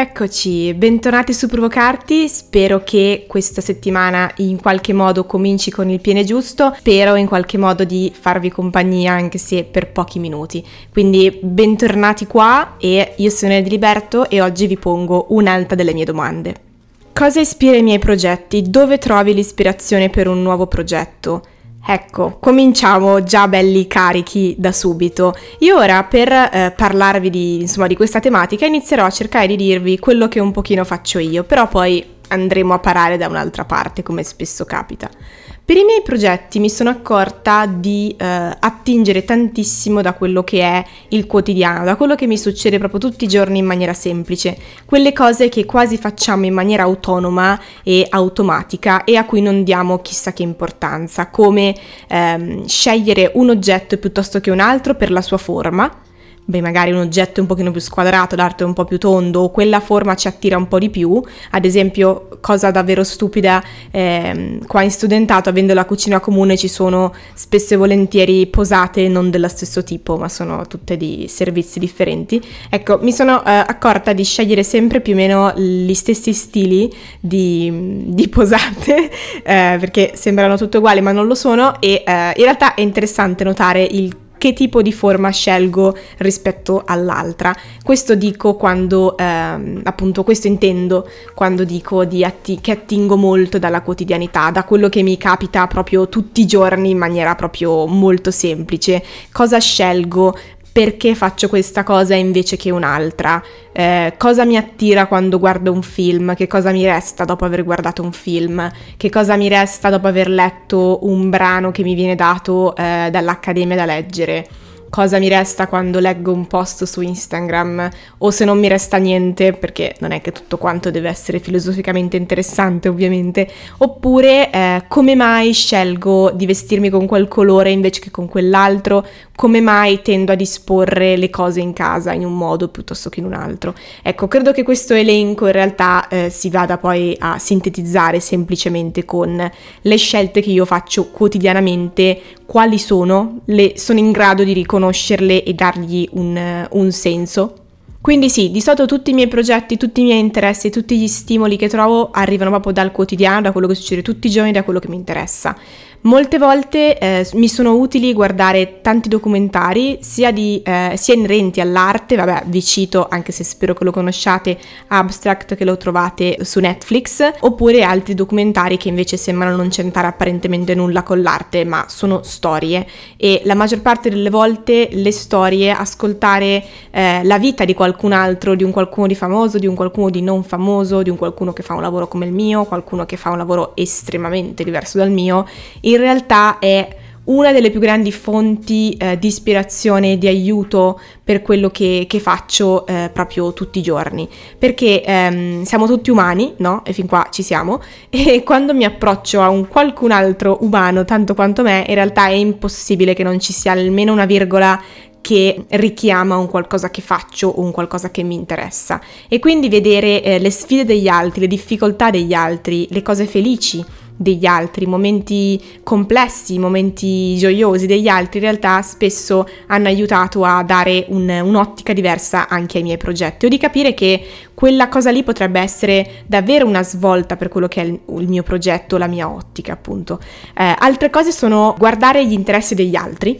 Eccoci, bentornati su Provocarti, spero che questa settimana in qualche modo cominci con il piede giusto, spero in qualche modo di farvi compagnia anche se per pochi minuti. Quindi bentornati qua e io sono Ediliberto e oggi vi pongo un'altra delle mie domande. Cosa ispira i miei progetti? Dove trovi l'ispirazione per un nuovo progetto? Ecco, cominciamo già belli carichi da subito. Io ora per eh, parlarvi di, insomma, di questa tematica inizierò a cercare di dirvi quello che un pochino faccio io, però poi andremo a parare da un'altra parte, come spesso capita. Per i miei progetti mi sono accorta di eh, attingere tantissimo da quello che è il quotidiano, da quello che mi succede proprio tutti i giorni in maniera semplice, quelle cose che quasi facciamo in maniera autonoma e automatica e a cui non diamo chissà che importanza, come ehm, scegliere un oggetto piuttosto che un altro per la sua forma beh, magari un oggetto è un pochino più squadrato, l'arte un po' più tondo, o quella forma ci attira un po' di più. Ad esempio, cosa davvero stupida, ehm, qua in studentato, avendo la cucina comune, ci sono spesso e volentieri posate non dello stesso tipo, ma sono tutte di servizi differenti. Ecco, mi sono eh, accorta di scegliere sempre più o meno gli stessi stili di, di posate, eh, perché sembrano tutte uguali, ma non lo sono, e eh, in realtà è interessante notare il che tipo di forma scelgo rispetto all'altra. Questo dico quando, ehm, appunto, questo intendo quando dico atti- che attingo molto dalla quotidianità, da quello che mi capita proprio tutti i giorni in maniera proprio molto semplice. Cosa scelgo perché faccio questa cosa invece che un'altra, eh, cosa mi attira quando guardo un film, che cosa mi resta dopo aver guardato un film, che cosa mi resta dopo aver letto un brano che mi viene dato eh, dall'accademia da leggere cosa mi resta quando leggo un post su Instagram o se non mi resta niente, perché non è che tutto quanto deve essere filosoficamente interessante ovviamente, oppure eh, come mai scelgo di vestirmi con quel colore invece che con quell'altro, come mai tendo a disporre le cose in casa in un modo piuttosto che in un altro. Ecco, credo che questo elenco in realtà eh, si vada poi a sintetizzare semplicemente con le scelte che io faccio quotidianamente, quali sono, le, sono in grado di riconoscerle e dargli un, un senso. Quindi sì, di solito tutti i miei progetti, tutti i miei interessi, tutti gli stimoli che trovo arrivano proprio dal quotidiano, da quello che succede tutti i giorni, da quello che mi interessa. Molte volte eh, mi sono utili guardare tanti documentari, sia, di, eh, sia, inerenti all'arte, vabbè vi cito, anche se spero che lo conosciate, Abstract che lo trovate su Netflix, oppure altri documentari che invece sembrano non c'entrare apparentemente nulla con l'arte, ma sono storie. E la maggior parte delle volte le storie, ascoltare eh, la vita di qualcun altro, di un qualcuno di famoso, di un qualcuno di non famoso, di un qualcuno che fa un lavoro come il mio, qualcuno che fa un lavoro estremamente diverso dal mio, in realtà è una delle più grandi fonti eh, di ispirazione e di aiuto per quello che, che faccio eh, proprio tutti i giorni. Perché ehm, siamo tutti umani, no? E fin qua ci siamo. E quando mi approccio a un qualcun altro umano tanto quanto me, in realtà è impossibile che non ci sia almeno una virgola che richiama un qualcosa che faccio o un qualcosa che mi interessa. E quindi vedere eh, le sfide degli altri, le difficoltà degli altri, le cose felici degli altri, momenti complessi, momenti gioiosi degli altri, in realtà spesso hanno aiutato a dare un, un'ottica diversa anche ai miei progetti o di capire che quella cosa lì potrebbe essere davvero una svolta per quello che è il, il mio progetto, la mia ottica appunto. Eh, altre cose sono guardare gli interessi degli altri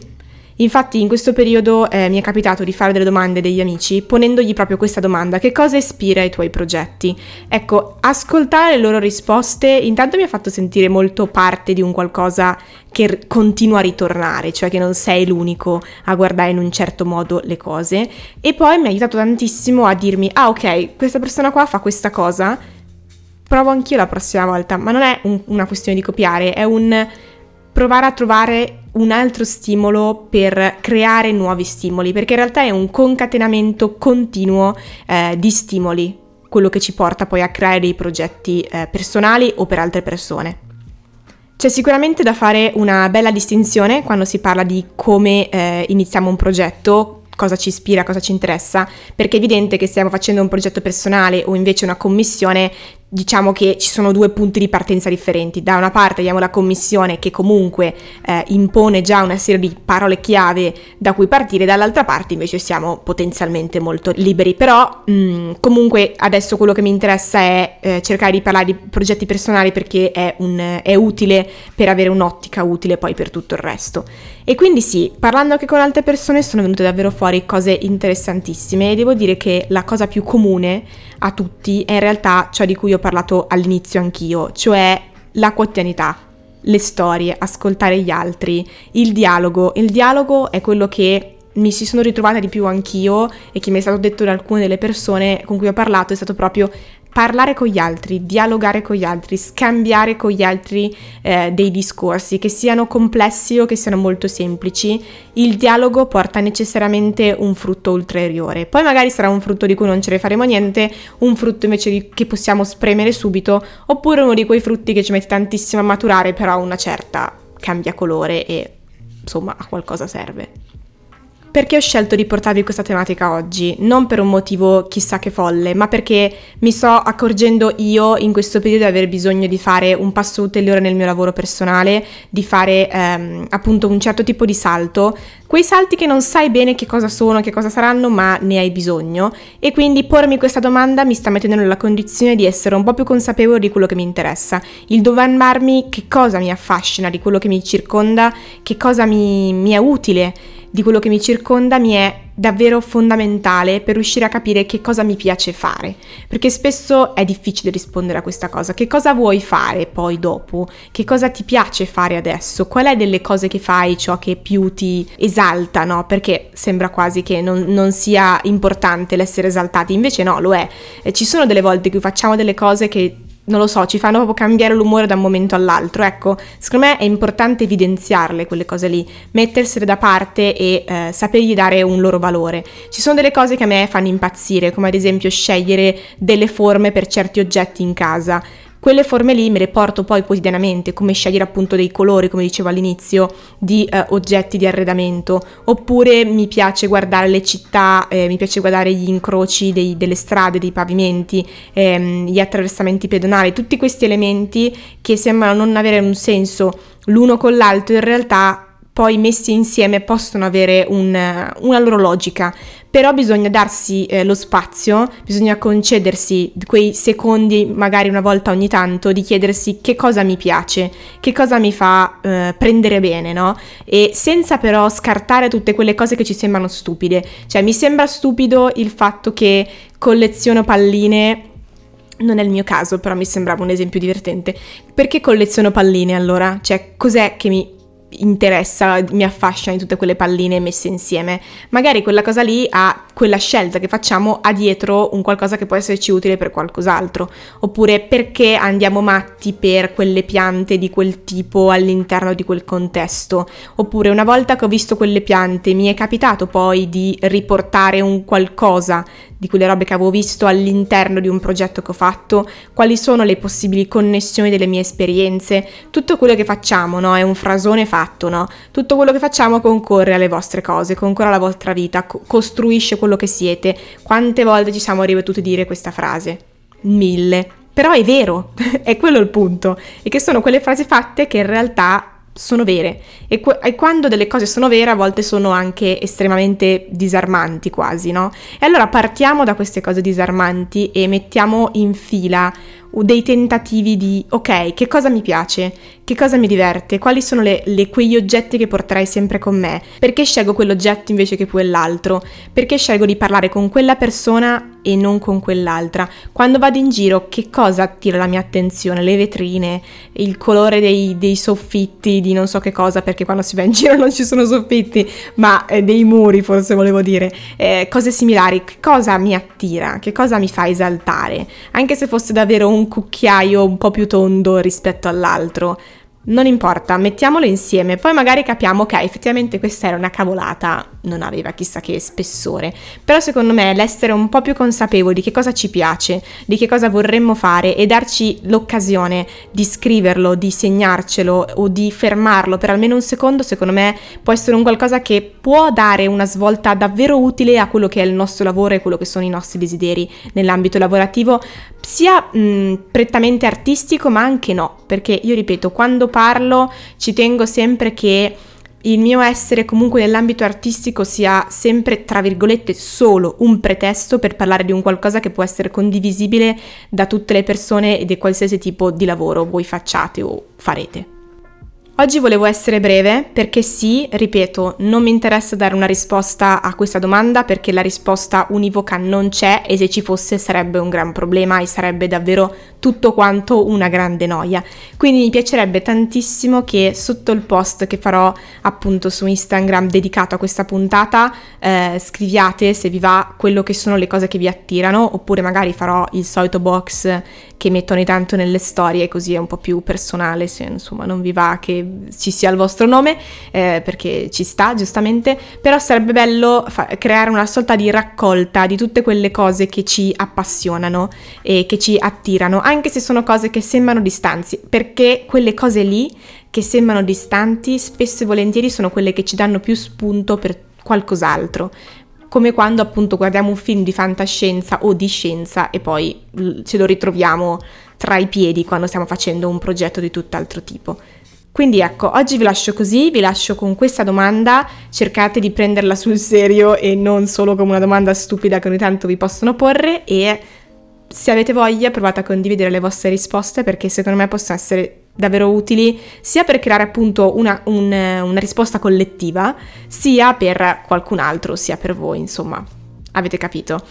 Infatti in questo periodo eh, mi è capitato di fare delle domande degli amici ponendogli proprio questa domanda, che cosa ispira i tuoi progetti? Ecco, ascoltare le loro risposte intanto mi ha fatto sentire molto parte di un qualcosa che r- continua a ritornare, cioè che non sei l'unico a guardare in un certo modo le cose e poi mi ha aiutato tantissimo a dirmi, ah ok, questa persona qua fa questa cosa, provo anch'io la prossima volta, ma non è un, una questione di copiare, è un provare a trovare un altro stimolo per creare nuovi stimoli, perché in realtà è un concatenamento continuo eh, di stimoli, quello che ci porta poi a creare dei progetti eh, personali o per altre persone. C'è sicuramente da fare una bella distinzione quando si parla di come eh, iniziamo un progetto, cosa ci ispira, cosa ci interessa, perché è evidente che stiamo facendo un progetto personale o invece una commissione, diciamo che ci sono due punti di partenza differenti. Da una parte abbiamo la commissione che comunque eh, impone già una serie di parole chiave da cui partire, dall'altra parte invece siamo potenzialmente molto liberi. Però mh, mm, comunque adesso quello che mi interessa è eh, cercare di parlare di progetti personali perché è, un, è utile per avere un'ottica utile poi per tutto il resto. E quindi sì, parlando anche con altre persone sono venute davvero fuori cose interessantissime e devo dire che la cosa più comune a tutti è in realtà ciò di cui ho parlato all'inizio anch'io, cioè la quotidianità, le storie, ascoltare gli altri, il dialogo. Il dialogo è quello che mi si sono ritrovata di più anch'io e che mi è stato detto da alcune delle persone con cui ho parlato è stato proprio parlare con gli altri, dialogare con gli altri, scambiare con gli altri eh, dei discorsi, che siano complessi o che siano molto semplici, il dialogo porta necessariamente un frutto ulteriore. Poi magari sarà un frutto di cui non ce ne faremo niente, un frutto invece di, che possiamo spremere subito, oppure uno di quei frutti che ci mette tantissimo a maturare, però una certa cambia colore e insomma a qualcosa serve. Perché ho scelto di portarvi questa tematica oggi? Non per un motivo chissà che folle, ma perché mi sto accorgendo io in questo periodo di aver bisogno di fare un passo ulteriore nel mio lavoro personale, di fare ehm, appunto un certo tipo di salto, quei salti che non sai bene che cosa sono, che cosa saranno, ma ne hai bisogno. E quindi pormi questa domanda mi sta mettendo nella condizione di essere un po' più consapevole di quello che mi interessa, il domandarmi che cosa mi affascina di quello che mi circonda, che cosa mi, mi è utile di quello che mi circonda mi è davvero fondamentale per riuscire a capire che cosa mi piace fare, perché spesso è difficile rispondere a questa cosa. Che cosa vuoi fare poi dopo? Che cosa ti piace fare adesso? Qual è delle cose che fai ciò che più ti esalta, no? Perché sembra quasi che non, non sia importante l'essere esaltati, invece no, lo è. Ci sono delle volte in cui facciamo delle cose che non lo so, ci fanno proprio cambiare l'umore da un momento all'altro. Ecco, secondo me è importante evidenziarle quelle cose lì, mettersele da parte e eh, sapergli dare un loro valore. Ci sono delle cose che a me fanno impazzire, come ad esempio scegliere delle forme per certi oggetti in casa. Quelle forme lì me le porto poi quotidianamente, come scegliere appunto dei colori, come dicevo all'inizio, di eh, oggetti di arredamento, oppure mi piace guardare le città, eh, mi piace guardare gli incroci dei, delle strade, dei pavimenti, ehm, gli attraversamenti pedonali, tutti questi elementi che sembrano non avere un senso l'uno con l'altro, in realtà poi messi insieme possono avere un, una loro logica, però bisogna darsi eh, lo spazio, bisogna concedersi quei secondi, magari una volta ogni tanto, di chiedersi che cosa mi piace, che cosa mi fa eh, prendere bene, no? E senza però scartare tutte quelle cose che ci sembrano stupide. Cioè, mi sembra stupido il fatto che colleziono palline non è il mio caso, però mi sembrava un esempio divertente. Perché colleziono palline allora? Cioè, cos'è che mi interessa, mi affascina di tutte quelle palline messe insieme. Magari quella cosa lì ha quella scelta che facciamo ha dietro un qualcosa che può esserci utile per qualcos'altro, oppure perché andiamo matti per quelle piante di quel tipo all'interno di quel contesto, oppure una volta che ho visto quelle piante mi è capitato poi di riportare un qualcosa di quelle robe che avevo visto all'interno di un progetto che ho fatto, quali sono le possibili connessioni delle mie esperienze, tutto quello che facciamo, no? È un frasone fatto, no? Tutto quello che facciamo concorre alle vostre cose, concorre alla vostra vita, co- costruisce quello che siete. Quante volte ci siamo ripetuti dire questa frase? Mille. Però è vero, è quello il punto, e che sono quelle frasi fatte che in realtà sono vere e, qu- e, quando delle cose sono vere a volte sono anche estremamente disarmanti quasi, no? E allora partiamo da queste cose disarmanti e mettiamo in fila dei tentativi di ok, che cosa mi piace, che cosa mi diverte, quali sono le, le, quegli oggetti che porterai sempre con me, perché scelgo quell'oggetto invece che quell'altro, perché scelgo di parlare con quella persona e non con quell'altra. Quando vado in giro, che cosa attira la mia attenzione? Le vetrine, il colore dei, dei soffitti, di non so che cosa, perché quando si va in giro non ci sono soffitti, ma eh, dei muri forse volevo dire, eh, cose similari, che cosa mi attira, che cosa mi fa esaltare, anche se fosse davvero un cucchiaio un po' più tondo rispetto all'altro. Non importa, mettiamolo insieme, poi magari capiamo che effettivamente questa era una cavolata, non aveva chissà che spessore. Però secondo me l'essere un po' più consapevoli di che cosa ci piace, di che cosa vorremmo fare e darci l'occasione di scriverlo, di segnarcelo o di fermarlo per almeno un secondo, secondo me può essere un qualcosa che può dare una svolta davvero utile a quello che è il nostro lavoro e quello che sono i nostri desideri nell'ambito lavorativo sia mh, prettamente artistico ma anche no, perché io ripeto, quando parlo ci tengo sempre che il mio essere comunque nell'ambito artistico sia sempre, tra virgolette, solo un pretesto per parlare di un qualcosa che può essere condivisibile da tutte le persone e di qualsiasi tipo di lavoro voi facciate o farete. Oggi volevo essere breve perché sì, ripeto, non mi interessa dare una risposta a questa domanda perché la risposta univoca non c'è e se ci fosse sarebbe un gran problema e sarebbe davvero tutto quanto una grande noia. Quindi mi piacerebbe tantissimo che sotto il post che farò appunto su Instagram dedicato a questa puntata eh, scriviate se vi va quello che sono le cose che vi attirano oppure magari farò il solito box che metto ogni tanto nelle storie così è un po' più personale se insomma non vi va ci sia il vostro nome, eh, perché ci sta giustamente, però sarebbe bello fa- creare una sorta di raccolta di tutte quelle cose che ci appassionano e che ci attirano, anche se sono cose che sembrano distanti, perché quelle cose lì che sembrano distanti spesso e volentieri sono quelle che ci danno più spunto per qualcos'altro come quando appunto guardiamo un film di fantascienza o di scienza e poi ce lo ritroviamo tra i piedi quando stiamo facendo un progetto di tutt'altro tipo. Quindi ecco, oggi vi lascio così, vi lascio con questa domanda, cercate di prenderla sul serio e non solo come una domanda stupida che ogni tanto vi possono porre e se avete voglia provate a condividere le vostre risposte perché secondo me possono essere davvero utili sia per creare appunto una, un, una risposta collettiva sia per qualcun altro, sia per voi, insomma, avete capito.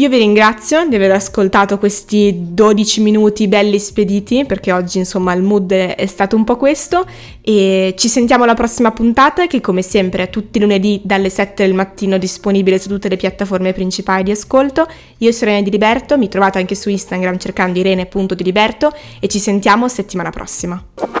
Io vi ringrazio di aver ascoltato questi 12 minuti belli spediti perché oggi insomma il mood è stato un po' questo e ci sentiamo alla prossima puntata che come sempre è tutti i lunedì dalle 7 del mattino disponibile su tutte le piattaforme principali di ascolto. Io sono Irene Di Liberto, mi trovate anche su Instagram cercando irene.diliberto e ci sentiamo settimana prossima.